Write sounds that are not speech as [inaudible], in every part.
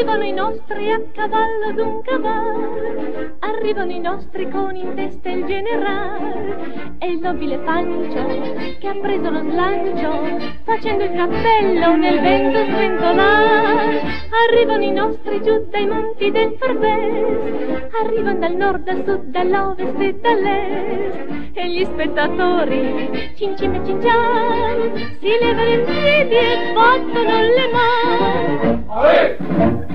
Arrivano i nostri a cavallo d'un cavallo, arrivano i nostri con in testa il generale e il nobile Pancio che ha preso lo slancio facendo il cappello nel vento sventolare. Arrivano i nostri giù dai monti del Farbes, arrivano dal nord, dal sud, dall'ovest e dall'est e gli spettatori cincin e cincian si levano in piedi e battono le mani.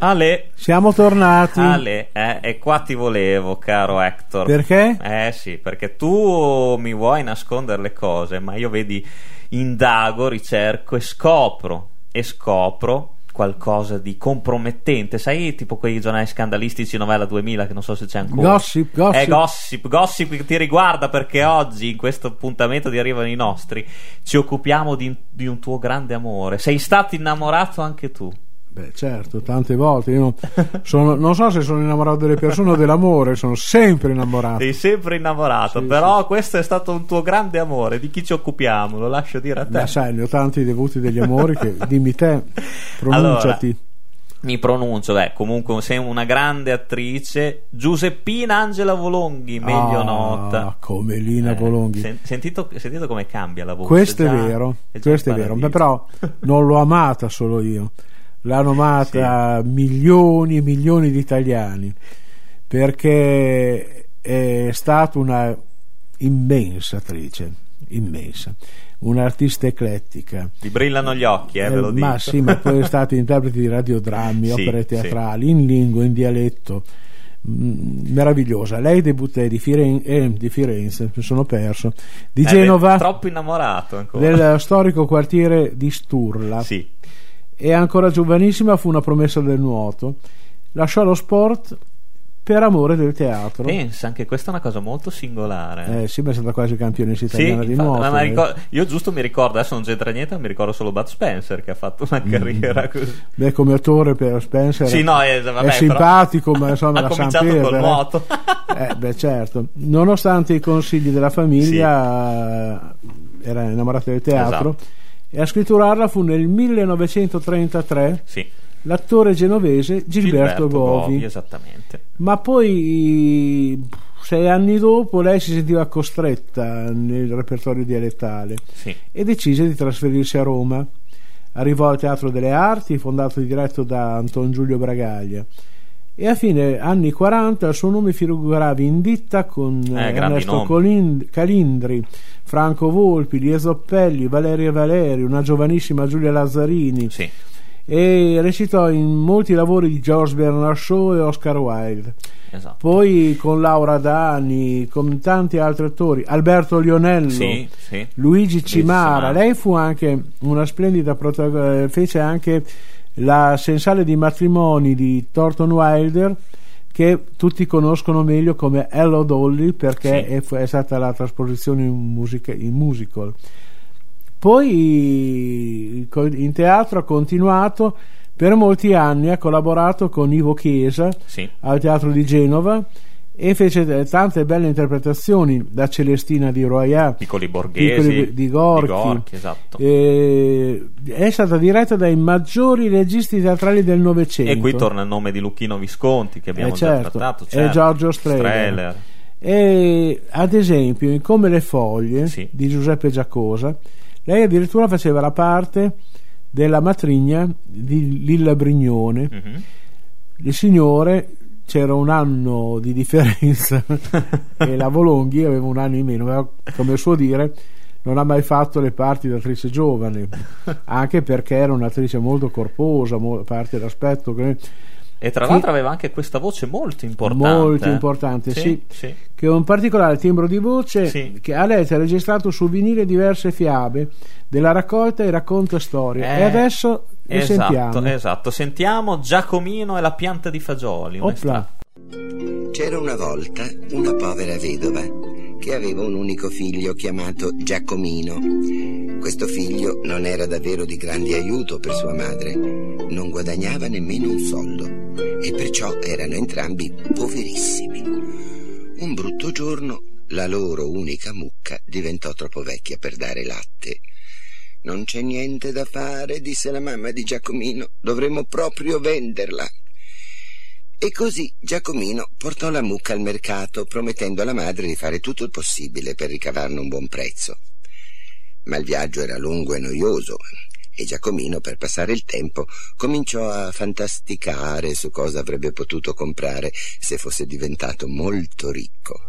Ale, Siamo tornati. Ale, eh, e qua ti volevo, caro Hector. Perché? Eh sì, perché tu mi vuoi nascondere le cose, ma io vedi, indago, ricerco e scopro, e scopro qualcosa di compromettente. Sai, tipo quei giornali scandalistici Novella 2000, che non so se c'è ancora. Gossip, gossip. È gossip, gossip che ti riguarda perché oggi, in questo appuntamento di Arrivano i Nostri, ci occupiamo di, di un tuo grande amore. Sei stato innamorato anche tu. Beh, certo, tante volte. Io non, sono- non so se sono innamorato delle persone o dell'amore, sono sempre innamorato. Sei sempre innamorato, Sì, però questo è stato un tuo grande amore. Di chi ci occupiamo? Lo lascio dire a te. Beh, sai, ne ho tanti devuti degli amori che dimmi te, pronunciati. Mi pronuncio, beh, comunque sei una grande attrice. Giuseppina Angela Volonghi, meglio Ah, nota. come Lina Volonghi. sen- sentito, sentito come cambia la voce? questo già- è vero, è questo è vero. Beh, però non l'ho amata solo io, l'hanno amata milioni e milioni di italiani perché è stata una immensa attrice, immensa, un'artista eclettica. Ti brillano gli occhi, eh, ve lo Eh, dico. ma sì, ma poi è [laughs] stato interprete di radiodrammi, Sì, opere sì. teatrali, in lingua, in dialetto. Mm, meravigliosa. Lei debutta di, Firen- eh, di Firenze, mi sono perso, di Eh, Genova, troppo innamorato ancora. del storico quartiere di Sturla. Sì. E ancora giovanissima fu una promessa del nuoto. Lasciò lo sport per amore del teatro. Pensa, anche questa è una cosa molto singolare. Eh, sì, ma è stata quasi campionessa Sì, italiana di infatti, nuoto. ma- ma eh. ricor- io giusto mi ricordo, adesso non c'entra niente, mi ricordo solo Bud Spencer che ha fatto una Mm. carriera così. Beh, come attore per Spencer Sì, no, eh, vabbè, è simpatico, ma insomma [laughs] ha la cominciato San col Pietro, eh. nuoto. [laughs] Eh, beh, certo. Nonostante i consigli della famiglia, eh, era innamorata del teatro. Esatto. E a scritturarla fu nel 1933 Sì, l'attore genovese Gilberto, Govi. esattamente. Ma poi sei anni dopo lei si sentiva costretta nel repertorio dialettale Sì. e decise di trasferirsi a Roma. Arrivò al Teatro delle Arti, fondato e diretto da Anton Giulio Bragaglia. E a fine anni 40 il suo nome figurava in ditta con Eh, eh, Ernesto nomi. Colin- Calindri, Franco Volpi, Lie Zoppelli, Valeria Valeri, una giovanissima Giulia Lazzarini Sì. e recitò in molti lavori di George Bernard Shaw e Oscar Wilde. Esatto. Poi con Laura Dani, con tanti altri attori, Alberto Lionello, Sì, sì. Luigi Cimara. Cimara. Lei fu anche una splendida protagonista, fece anche la sensale di matrimoni di Thornton Wilder che tutti conoscono meglio come Hello Dolly perché Sì. è, è stata la trasposizione in, musica- in musical. Poi in teatro ha continuato per molti anni, ha collaborato con Ivo Chiesa Sì. al Teatro di Genova e fece tante belle interpretazioni da Celestina di Roya Piccoli borghesi Piccoli di Gorchi, esatto. Eh, è stata diretta dai maggiori registi teatrali del Novecento E qui torna il nome di Lucchino Visconti che abbiamo Eh, già certo, trattato. e certo. Giorgio Strehler. e ad esempio in Come le foglie Sì. di Giuseppe Giacosa lei addirittura faceva la parte della matrigna di Lilla Brignone Mhm. il signore c'era un anno di differenza [laughs] e la Volonghi aveva un anno in meno aveva, come suo dire non ha mai fatto le parti d'attrice giovane anche perché era un'attrice molto corposa mo- parte d'aspetto che, E tra Sì. l'altro aveva anche questa voce molto importante. molto importante sì, sì. che ha un particolare timbro di voce Sì. che ha letto e registrato su vinile diverse fiabe della raccolta e racconta storie Eh, e adesso Esatto, sentiamo esatto. Sentiamo Giacomino e la pianta di fagioli. un Opla. C'era una volta una povera vedova che aveva un unico figlio chiamato Giacomino. Questo figlio non era davvero di grande aiuto per sua madre, non guadagnava nemmeno un soldo e perciò erano entrambi poverissimi. Un brutto giorno la loro unica mucca diventò troppo vecchia per dare latte. Non c'è niente da fare, disse la mamma di Giacomino. Dovremmo proprio venderla. E così Giacomino portò la mucca al mercato, promettendo alla madre di fare tutto il possibile per ricavarne un buon prezzo. Ma il viaggio era lungo e noioso e Giacomino, per passare il tempo, cominciò a fantasticare su cosa avrebbe potuto comprare se fosse diventato molto ricco.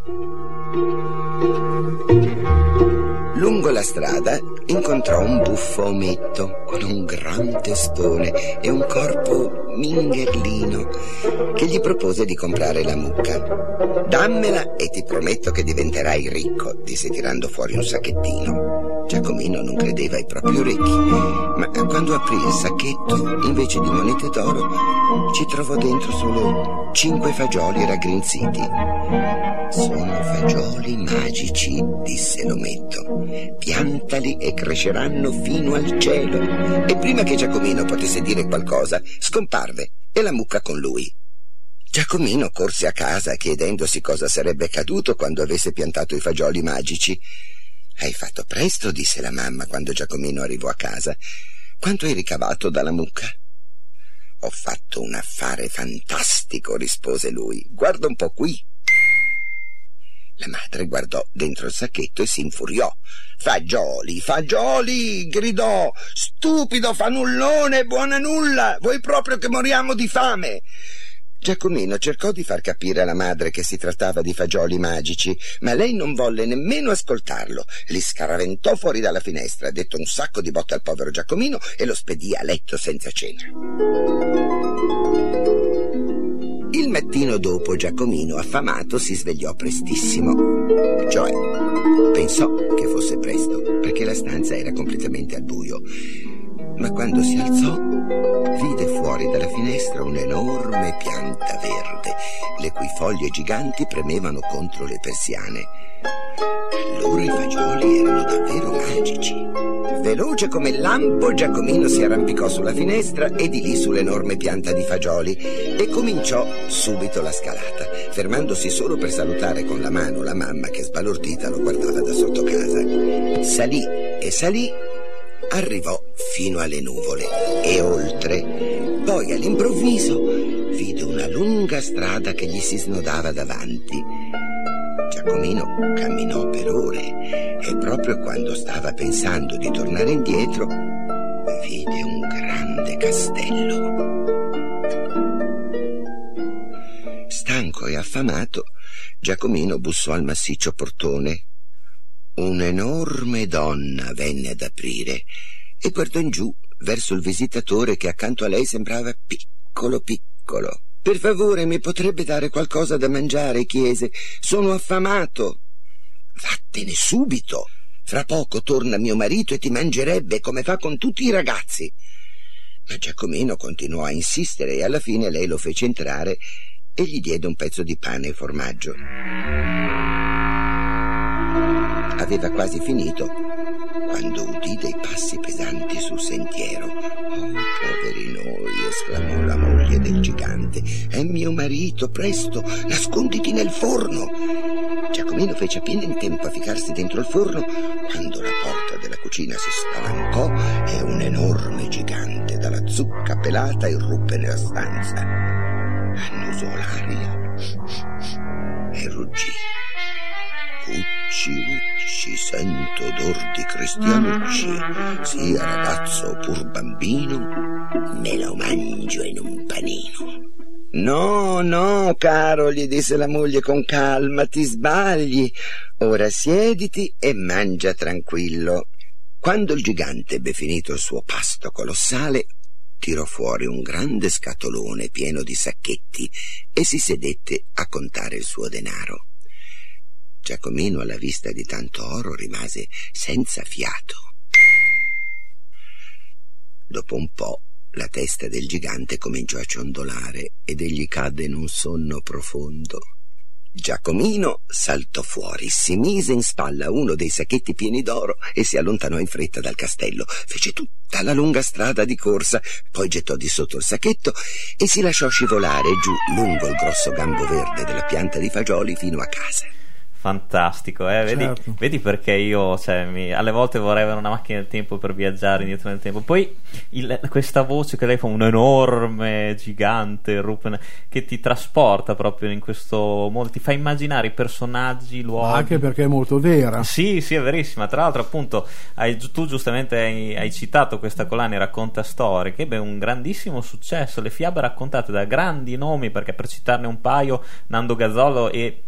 Lungo la strada incontrò un buffo ometto con un gran testone e un corpo mingherlino che gli propose di comprare la mucca. Dammela e ti prometto che diventerai ricco, disse tirando fuori un sacchettino. Giacomino non credeva ai propri orecchi, ma quando aprì il sacchetto, invece di monete d'oro, ci trovò dentro solo cinque fagioli raggrinziti. Sono fagioli magici, disse l'ometto. Piantali e cresceranno fino al cielo. E prima che Giacomino potesse dire qualcosa, scomparve e la mucca con lui. Giacomino corse a casa chiedendosi cosa sarebbe accaduto quando avesse piantato i fagioli magici. Hai fatto presto, disse la mamma quando Giacomino arrivò a casa. Quanto hai ricavato dalla mucca? Ho fatto un affare fantastico, rispose lui. Guarda un po' qui. La madre guardò dentro il sacchetto e si infuriò. Fagioli, fagioli! gridò. Stupido fanullone, buona nulla! Vuoi proprio che moriamo di fame? Giacomino cercò di far capire alla madre che si trattava di fagioli magici, ma lei non volle nemmeno ascoltarlo. Li scaraventò fuori dalla finestra, dette un sacco di botte al povero Giacomino e lo spedì a letto senza cena. Il mattino dopo Giacomino, affamato, si svegliò prestissimo. Cioè, pensò che fosse presto, perché la stanza era completamente al buio ma quando si alzò vide fuori dalla finestra un'enorme pianta verde, le cui foglie giganti premevano contro le persiane. Allora i fagioli erano davvero magici. Veloce come il lampo, Giacomino si arrampicò sulla finestra e di lì sull'enorme pianta di fagioli e cominciò subito la scalata, fermandosi solo per salutare con la mano la mamma che sbalordita lo guardava da sotto casa. Salì e salì arrivò fino alle nuvole e oltre. Poi all'improvviso vide una lunga strada che gli si snodava davanti. Giacomino camminò per ore e proprio quando stava pensando di tornare indietro, vide un grande castello. Stanco e affamato, Giacomino bussò al massiccio portone Un'enorme donna venne ad aprire e guardò in giù verso il visitatore che accanto a lei sembrava piccolo piccolo. Per favore, mi potrebbe dare qualcosa da mangiare? chiese. Sono affamato. Vattene subito. Fra poco torna mio marito e ti mangerebbe come fa con tutti i ragazzi. Ma Giacomino continuò a insistere e alla fine lei lo fece entrare e gli diede un pezzo di pane e formaggio. Aveva quasi finito quando udì dei passi pesanti sul sentiero. Oh, poveri noi, esclamò la moglie del gigante. È mio marito, presto, nasconditi nel forno. Giacomino fece appena in tempo a ficarsi dentro il forno quando la porta della cucina si spalancò e un enorme gigante dalla zucca pelata irruppe nella stanza. Annusò l'aria e ruggì. Ucci, ucci, sento odor di cristianucci, sia ragazzo pur bambino, me lo mangio in un panino. No, no, caro, gli disse la moglie con calma, ti sbagli. Ora siediti e mangia tranquillo. Quando il gigante ebbe finito il suo pasto colossale, tirò fuori un grande scatolone pieno di sacchetti e si sedette a contare il suo denaro. Giacomino, alla vista di tanto oro, rimase senza fiato. Dopo un po' la testa del gigante cominciò a ciondolare ed egli cadde in un sonno profondo. Giacomino saltò fuori, si mise in spalla uno dei sacchetti pieni d'oro e si allontanò in fretta dal castello. Fece tutta la lunga strada di corsa, poi gettò di sotto il sacchetto e si lasciò scivolare giù lungo il grosso gambo verde della pianta di fagioli fino a casa. Fantastico, eh? vedi, Certo. vedi perché io cioè, mi- alle volte vorrei avere una macchina del tempo per viaggiare indietro nel tempo. Poi il- questa voce che lei fa, un enorme gigante Rupen, che ti trasporta proprio in questo mondo, ti fa immaginare i personaggi, luoghi. Anche perché è molto vera. Sì, sì, è verissima. Tra l'altro, appunto, hai- tu giustamente hai, hai citato questa collana Racconta Storie, che ebbe un grandissimo successo. Le fiabe raccontate da grandi nomi, perché per citarne un paio, Nando Gazzolo e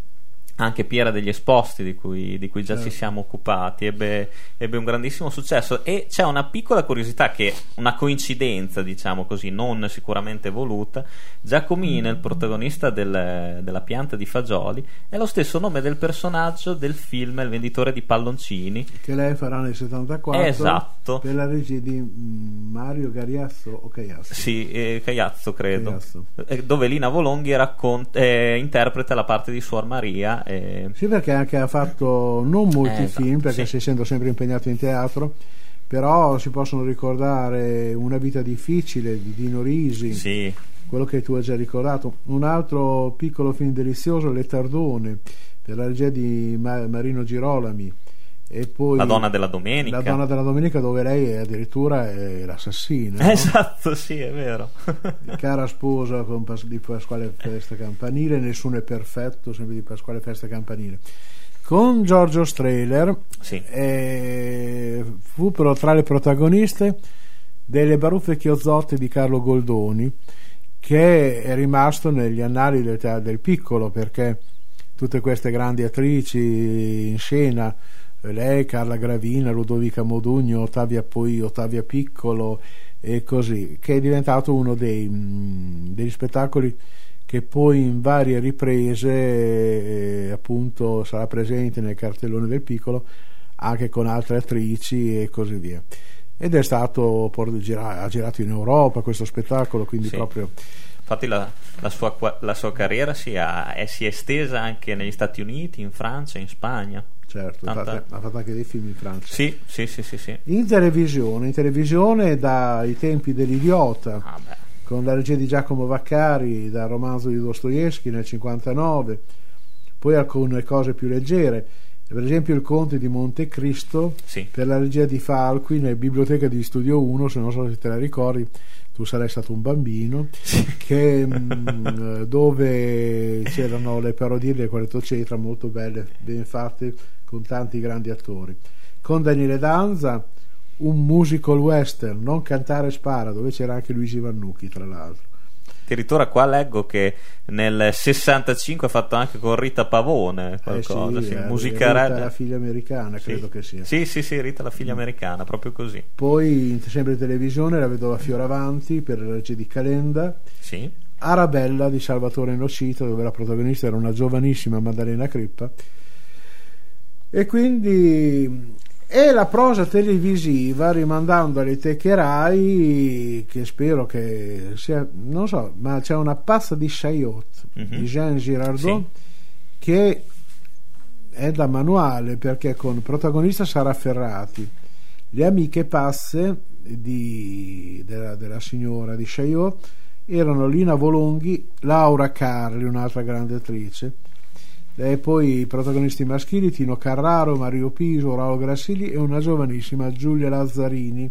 anche Piera degli Esposti, di cui, di cui già Certo. ci siamo occupati, ebbe, ebbe un grandissimo successo. E c'è una piccola curiosità, che una coincidenza, diciamo così, non sicuramente voluta. Giacomino, il protagonista del- della pianta di fagioli, è lo stesso nome del personaggio del film Il venditore di palloncini. Che lei farà nel 74 Esatto. per la regia di Mario Gariazzo o Caiazzo. Sì, eh, Cagliazzo credo. Cagliazzo. Eh, Dove Lina Volonghi raccont- eh, interpreta la parte di Suor Maria. Eh, Sì, perché anche ha fatto non molti Eh, film, perché sì. essendo sempre impegnato in teatro, però si possono ricordare Una vita difficile di Dino Risi, sì, quello che tu hai già ricordato. Un altro piccolo film delizioso, Le Tardone, per la regia di Ma- Marino Girolami. E poi La donna della domenica. La donna della domenica, dove lei è addirittura è l'assassina. no? Esatto, sì, è vero. Cara sposa con Pas- di Pasquale Festa Campanile, nessuno è perfetto, sempre di Pasquale Festa Campanile. Con Giorgio Strehler sì. eh, fu però tra le protagoniste delle baruffe chiozzotte di Carlo Goldoni, che è rimasto negli annali del, del piccolo perché tutte queste grandi attrici in scena, lei, Carla Gravina, Ludovica Modugno, Ottavia poi Ottavia Piccolo e così, che è diventato uno dei, mh, degli spettacoli che poi in varie riprese eh, appunto sarà presente nel cartellone del piccolo anche con altre attrici e così via ed è stato por- gira- ha girato in Europa questo spettacolo quindi Sì. proprio Infatti la, la sua, la sua carriera si, ha- è- si è estesa anche negli Stati Uniti, in Francia, in Spagna. Certo ha fatto, anche dei film in Francia Sì, sì, sì, sì. sì. in televisione in televisione dai tempi dell'idiota Ah, con la regia di Giacomo Vaccari dal romanzo di Dostoevsky nel 59 poi alcune cose più leggere per esempio il Conte di Montecristo Sì. per la regia di Falqui nel Biblioteca di Studio 1 se non so se te la ricordi tu sarai stato un bambino che, mh, dove c'erano le parodie del Quartetto Cetra molto belle ben fatte con tanti grandi attori. Con Daniele Danza un musical western non cantare spara dove c'era anche Luigi Vannucchi tra l'altro. Addirittura qua leggo che nel 65 ha fatto anche con Rita Pavone qualcosa, Eh sì, sì, eh, musica Rita, la figlia americana Sì. credo che sia. Sì, sì, sì, Rita la figlia americana, proprio così. poi sempre in televisione la vedova Fioravanti per la regia di Calenda. Sì. Arabella di Salvatore Nocita dove la protagonista era una giovanissima Maddalena Crippa e quindi e la prosa televisiva rimandando alle teche Rai che spero che sia non so ma c'è una pazza di Chayot Mhm. di Jean Girardot che è da manuale perché con protagonista Sara Ferrati le amiche pazze di- della, della signora di Chayot erano Lina Volonghi, Laura Carli, un'altra grande attrice, e poi i protagonisti maschili Tino Carraro, Mario Piso, Raul Grassilli e una giovanissima Giulia Lazzarini.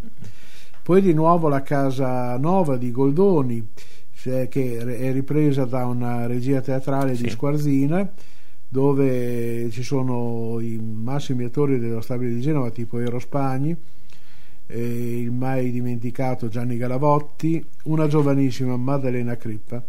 Poi di nuovo la casa nova di Goldoni, che è ripresa da una regia teatrale di Sì. Squarzina, dove ci sono i massimi attori dello stabile di Genova, tipo Ero Spagni, il mai dimenticato Gianni Galavotti, una giovanissima Maddalena Crippa.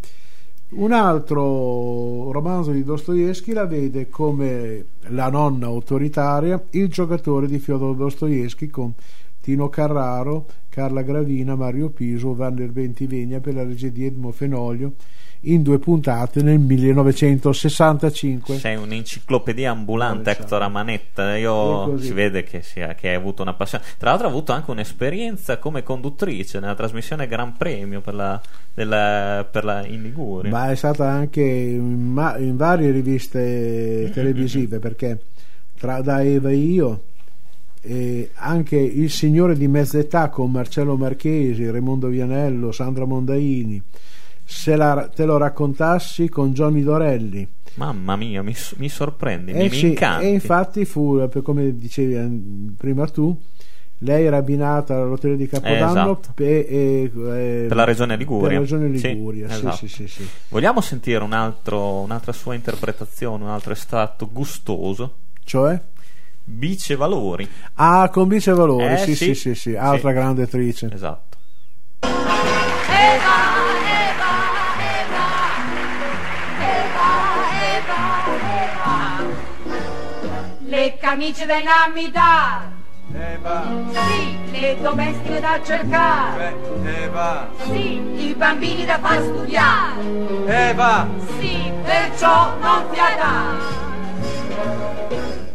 Un altro romanzo di Dostoevsky la vede come la nonna autoritaria, il giocatore di Fyodor Dostoevsky con Tino Carraro, Carla Gravina, Mario Piso, Vander Bentivegna per la regia di Edmo Fenoglio in due puntate nel 1965. Sei un'enciclopedia ambulante, Esatto. Hector Amanetta. Io si vede che, sia, che hai avuto una passione. Tra l'altro, ha avuto anche un'esperienza come conduttrice nella trasmissione Gran Premio per la, della- per la- in Liguria. ma è stata anche in, ma- in varie riviste televisive perché tra da Eva e io e anche Il Signore di Mezz'età con Marcello Marchesi, Raimondo Vianello, Sandra Mondaini se la- te lo raccontassi con Johnny Dorelli. Mamma mia, mi, mi sorprendi, mi, Eh mi sì, incanti. e infatti fu, come dicevi eh, prima tu, lei era abbinata all'hotel di Capodanno esatto. pe- e- eh, Per la regione Liguria. Per la regione Liguria, sì, esatto. sì, sì, sì. Vogliamo sentire un altro- un'altra sua interpretazione, un altro estratto gustoso? Cioè? Bice Valori. Ah, con Bice Valori, Eh, sì, sì. sì, sì, sì, altra Sì. grande attrice. Esatto. Eva, Eva, Eva, Eva, Eva, Eva. Le camicie da inamidare, Eva, sì, le domestiche da cercare, Eva, sì, i bambini da far studiare, Eva, sì, perciò non fiatare.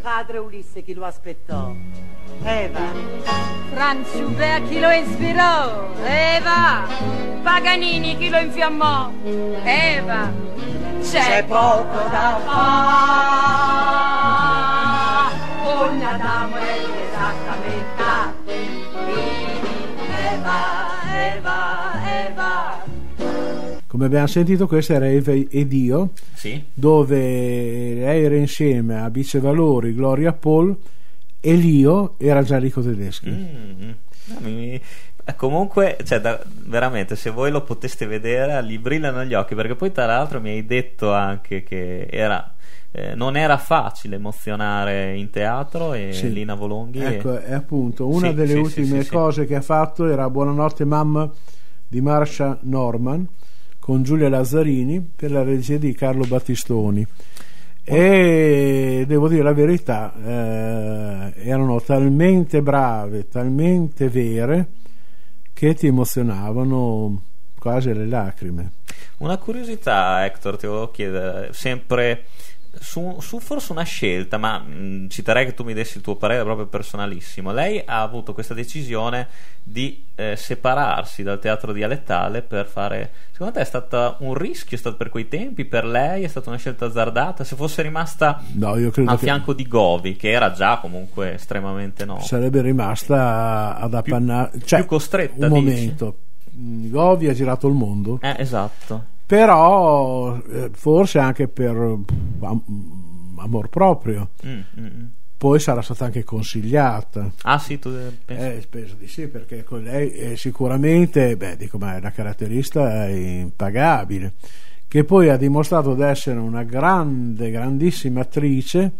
Padre Ulisse chi lo aspettò. Eva, Franz Schubert chi lo ispirò, Eva, Paganini chi lo infiammò, Eva, c'è poco da fare, Come abbiamo sentito, questa era Eva ed io, Sì? dove lei era insieme a Bice Valori, Gloria Paul e l'io era Gianrico Tedeschi. Mm, mi- mi- eh, Comunque, cioè, da- veramente, se voi lo poteste vedere, gli brillano gli occhi, perché poi tra l'altro mi hai detto anche che era, eh, non era facile emozionare in teatro e Sì. Lina Volonghi... Ecco, è appunto una Sì, delle sì, ultime cose che ha fatto era Buonanotte mamma di Marsha Norman con Giulia Lazzarini per la regia di Carlo Battistoni. E devo dire la verità, eh, erano talmente brave, talmente vere che ti emozionavano quasi le lacrime. Una curiosità, Hector, ti volevo chiedere, sempre su, su forse una scelta, ma mh, ci terrei che tu mi dessi il tuo parere proprio personalissimo. Lei ha avuto questa decisione di eh, separarsi dal teatro dialettale per fare. Secondo te è stato un rischio stato per quei tempi? Per lei è stata una scelta azzardata? Se fosse rimasta No, io credo al che fianco di Govi, che era già comunque estremamente no. sarebbe rimasta ad appannare, cioè, più costretta, un dici? momento. Mm, Govi ha girato il mondo. Eh, esatto. Però eh, forse anche per eh, am- amor proprio Mm, mm, mm. poi sarà stata anche consigliata Ah, sì, tu eh, pensi. eh, penso di sì perché con lei eh, sicuramente beh, dico, ma è una caratterista impagabile che poi ha dimostrato di essere una grande grandissima attrice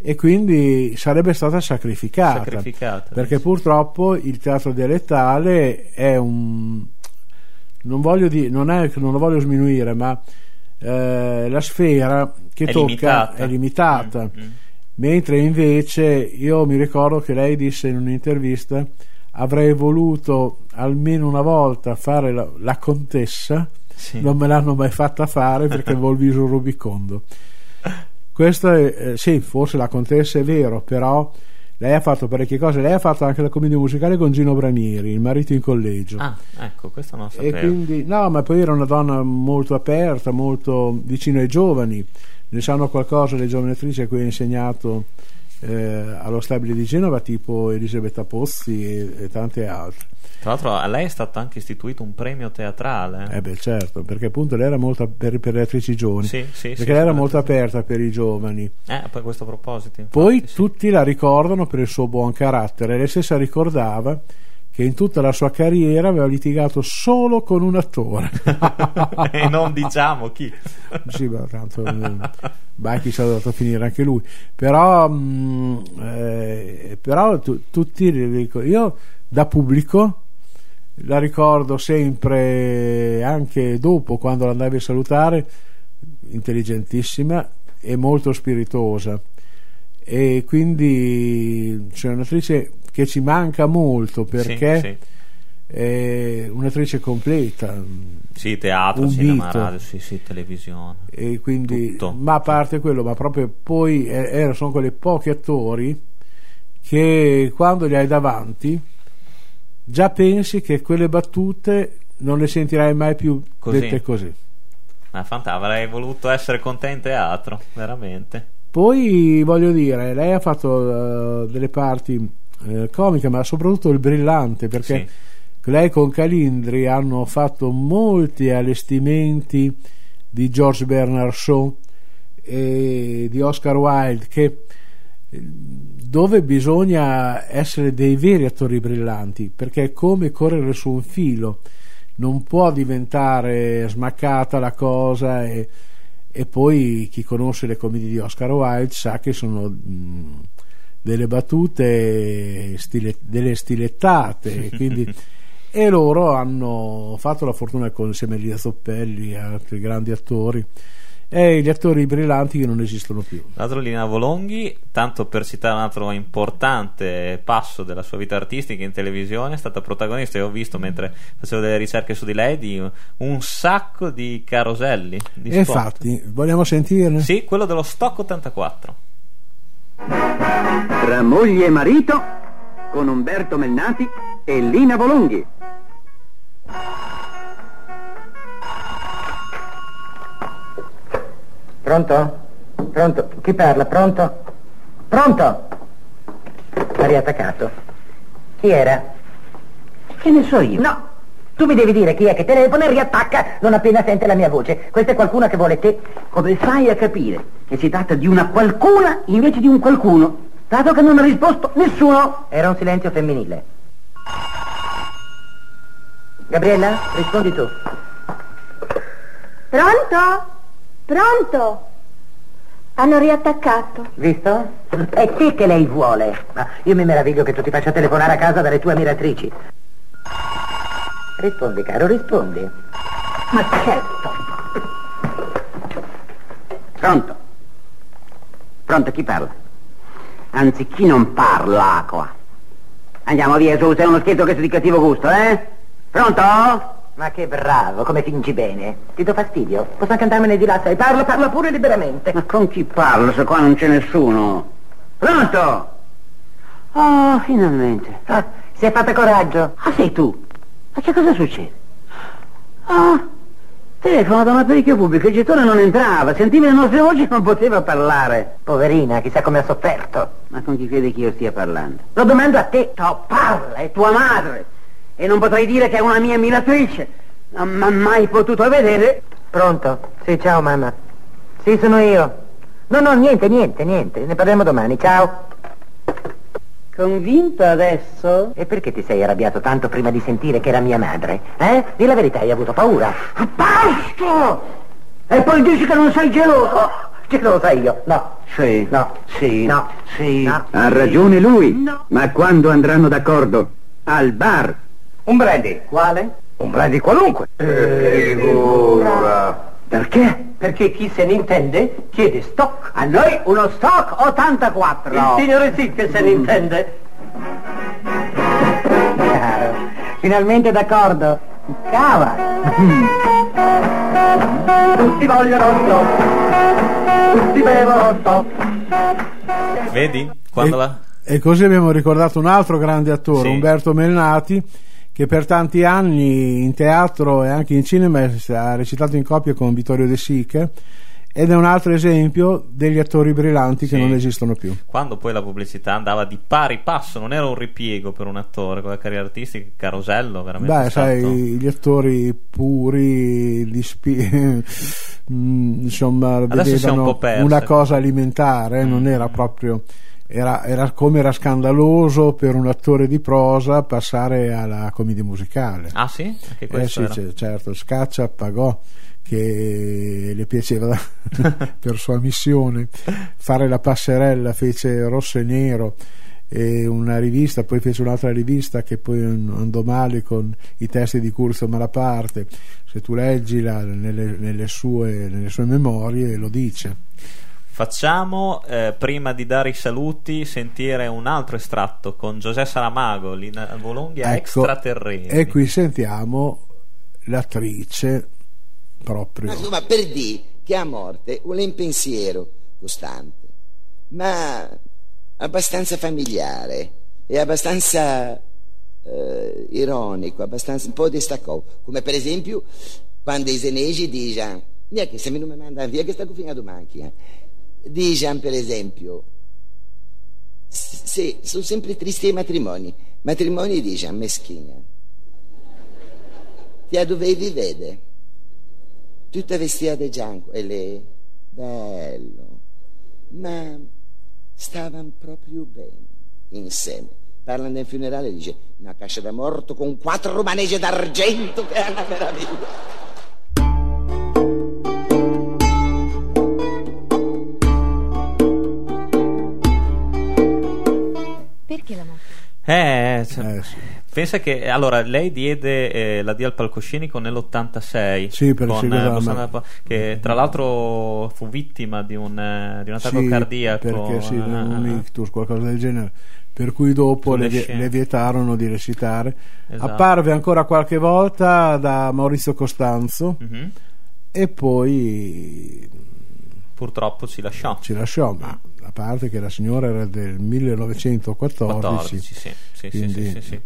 e quindi sarebbe stata sacrificata, Sacrificata, perché dici. purtroppo il teatro dialettale è un non voglio dire non, è, non lo voglio sminuire ma eh, la sfera che È tocca limitata. è limitata Mm, mm. mentre invece io mi ricordo che lei disse in un'intervista avrei voluto almeno una volta fare la, la contessa Sì. non me l'hanno mai fatta fare perché [laughs] avevo il viso rubicondo questo è, eh, sì forse la contessa è vero però lei ha fatto parecchie cose lei ha fatto anche la commedia musicale con Gino Bramieri il marito in collegio Ah, ecco, questo non lo e sapevo. quindi no ma poi era una donna molto aperta molto vicino ai giovani ne sanno qualcosa le giovani attrici a cui ha insegnato eh, allo stabile di Genova tipo Elisabetta Pozzi e, e tante altre Tra l'altro a lei è stato anche istituito un premio teatrale. eh beh certo perché appunto lei era molto per, per le attrici giovani Sì, sì, perché sì, lei era molto aperta per i giovani Eh, poi a questo proposito. infatti, Poi tutti la ricordano per il suo buon carattere. Lei stessa ricordava che in tutta la sua carriera aveva litigato solo con un attore. [laughs] e non diciamo chi. sì, ma tanto Bacchi ci ha dato a finire anche lui. Però, mh, eh, però tu- tutti io da pubblico la ricordo sempre anche dopo quando l'andavi a salutare intelligentissima e molto spiritosa e quindi c'è un'attrice che ci manca molto perché Sì, sì. è un'attrice completa Sì, teatro, cinema, radio, sì, sì, televisione. e quindi Tutto. ma a parte quello ma proprio poi eh, sono quei pochi attori che quando li hai davanti già pensi che quelle battute non le sentirai mai più Così. dette così Ma fanta- avrei voluto essere con te in teatro, veramente. Poi voglio dire, lei ha fatto eh, delle parti eh, comiche, ma soprattutto il brillante, perché Sì. lei con Calindri hanno fatto molti allestimenti di George Bernard Shaw e di Oscar Wilde che dove bisogna essere dei veri attori brillanti perché è come correre su un filo non può diventare smaccata la cosa e, e poi chi conosce le commedie di Oscar Wilde sa che sono mh, delle battute stile, delle stilettate [laughs] quindi e loro hanno fatto la fortuna con insieme a Lia Zoppelli e altri grandi attori e gli attori brillanti che non esistono più. L'altro Lina Volonghi, tanto per citare un altro importante passo della sua vita artistica in televisione, è stata protagonista, e ho visto mentre facevo delle ricerche su di lei, di un sacco di caroselli. Di e infatti, vogliamo sentirne? Sì, quello dello Stock 84. Tra moglie e marito, con Umberto Melnati e Lina Volonghi. Pronto? Pronto? Chi parla? Pronto? Pronto? Ha riattaccato. Chi era? Che ne so io? No, tu mi devi dire chi è che telefona e riattacca non appena sente la mia voce. Questa è qualcuna che vuole te. Come fai a capire che si tratta di una qualcuna invece di un qualcuno? Dato che non ha risposto nessuno. Era un silenzio femminile. Gabriella, rispondi tu. Pronto? Pronto? Hanno riattaccato. Visto? È te che lei vuole. Ma io mi meraviglio che tu ti faccia telefonare a casa dalle tue ammiratrici. Rispondi, caro, rispondi. Ma certo. Pronto? Pronto, chi parla? Anzi, chi non parla qua? Andiamo via, su, sei uno scherzo questo di cattivo gusto, eh? Pronto? Ma che bravo, come fingi bene. Ti do fastidio? Posso anche andarmene di là, sai? Parlo, parlo pure liberamente. Ma con chi parlo se qua non c'è nessuno? Pronto? Oh, finalmente. Ah, si è fatta coraggio. Ah, sei tu? Ma che cosa succede? Ah, telefono da un apparecchio pubblico, il gettone non entrava, sentivi le nostre voci e non poteva parlare. Poverina, chissà come ha sofferto. Ma con chi crede che io stia parlando? Lo domando a te. No, parla, è tua madre e non potrei dire che è una mia ammiratrice. Non mi ha mai potuto vedere. Pronto? Sì, ciao mamma. Sì, sono io. No, no, niente, niente, niente. Ne parliamo domani. Ciao. Convinto adesso? E perché ti sei arrabbiato tanto prima di sentire che era mia madre? Eh? Di la verità, hai avuto paura? Basta! E poi dici che non sei geloso? Gelosa io? No. Sì. No. Sì. No. Sì. No. Ha ragione lui. No. Ma quando andranno d'accordo? Al bar. Un brandy. Quale? Un brandy qualunque. Figura. Perché? Perché chi se ne intende chiede stock. A noi uno stock 84. Il signore sì che se ne intende. Chiaro. Finalmente d'accordo. Cava. Tutti vogliono stock. Tutti bevono stock. Vedi? Quando e, la... e così abbiamo ricordato un altro grande attore, Sì. Umberto Melnati, che per tanti anni in teatro e anche in cinema ha recitato in coppia con Vittorio De Sica ed è un altro esempio degli attori brillanti che Sì. non esistono più. Quando poi la pubblicità andava di pari passo, non era un ripiego per un attore con la carriera artistica, carosello veramente. Beh, stato- sai, gli attori puri, di spi- [laughs] mm, insomma, Adesso vedevano una cosa alimentare, eh, non era proprio. Era, era come era scandaloso per un attore di prosa passare alla commedia musicale. Ah sì? Anche Eh sì, c- certo, Scaccia pagò che le piaceva [laughs] per sua missione fare la passerella, fece Rosso e Nero e una rivista, poi fece un'altra rivista che poi andò male con i testi di Curzio Malaparte. Se tu leggi la- nelle, nelle sue, nelle sue memorie lo dice. Facciamo, eh, prima di dare i saluti, sentire un altro estratto con Giuseppe Saramago, Lina Volonghi Ecco, extraterreni. e qui sentiamo l'attrice proprio. Ma insomma, per dire che a morte vuole un pensiero costante, ma abbastanza familiare e abbastanza eh, ironico, abbastanza un po' distaccato. Come per esempio quando i senegi dicono, che se mi non mi mandano via che sta fino a Dicono per esempio, sì, sono sempre tristi i matrimoni, matrimoni dicono meschina. Ti dovevi vedere. Tutta vestita di gianco e lei, bello, ma stavano proprio bene insieme. Parlano del funerale dice una cascia da morto con quattro manegge d'argento che è una meraviglia. Eh, cioè, Eh, sì. pensa che allora lei diede eh, la Dio al palcoscenico nell'86 Sì, per con, eh, della con ma- Sandra Pa- che tra l'altro fu vittima di un, eh, di un attacco Sì, cardiaco perché sì, eh, un eh, ictus, qualcosa del genere. Per cui dopo le, vie- le vietarono di recitare. Esatto. Apparve ancora qualche volta da Maurizio Costanzo mhm. e poi purtroppo ci lasciò ci lasciò, ma a parte che la signora era del 1914. 14, sì, sì, sì, quindi- sì, sì, sì.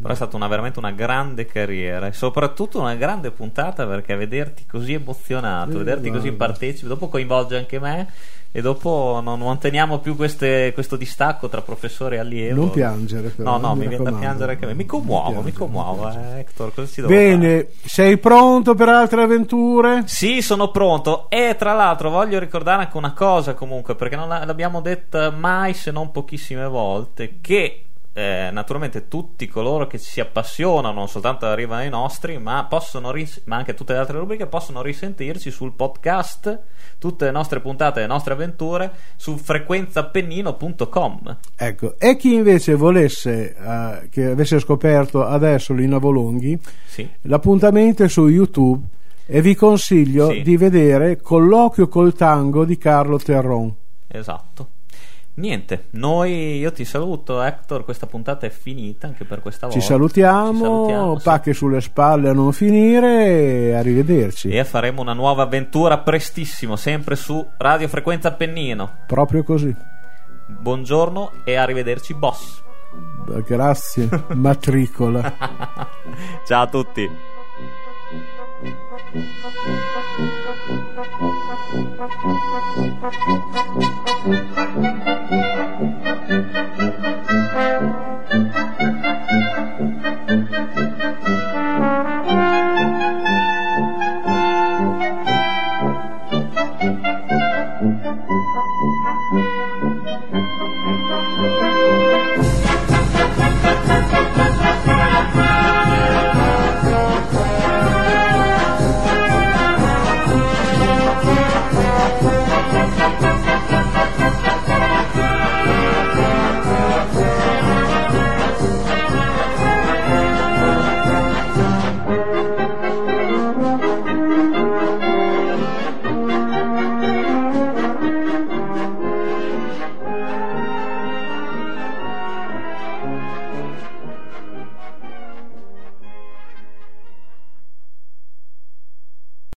però è stata una- veramente una grande carriera e soprattutto una grande puntata perché vederti così emozionato, Eh, vederti così partecipe, dopo coinvolge anche me e dopo non manteniamo più queste- questo distacco tra professore e allievo. Non piangere, però, No, no, mi mi viene da piangere anche me. Mi commuovo, mi piangere, commuovo, eh, Hector, cosa ci devo fare? Bene, sei pronto per altre avventure? Sì, sono pronto. E tra l'altro voglio ricordare anche una cosa comunque, perché non la- l'abbiamo detta mai se non pochissime volte, che eh, naturalmente tutti coloro che si appassionano, non soltanto arrivano ai nostri, ma, possono ris- ma anche tutte le altre rubriche, possono risentirci sul podcast, tutte le nostre puntate, le nostre avventure, su frequenzapennino.com. Ecco, e chi invece volesse, eh, che avesse scoperto adesso Lina Volonghi, Sì. l'appuntamento è su YouTube e vi consiglio Sì. di vedere Colloquio col tango di Carlo Terron. Esatto. Niente, noi io ti saluto Hector, questa puntata è finita anche per questa volta. Ci salutiamo, Ci salutiamo, sì. pacche sulle spalle a non finire e arrivederci. E faremo una nuova avventura prestissimo, sempre su Radio Frequenza Appennino. Proprio così. Buongiorno e arrivederci, boss. Grazie, [laughs] matricola. Ciao a tutti. Thank you.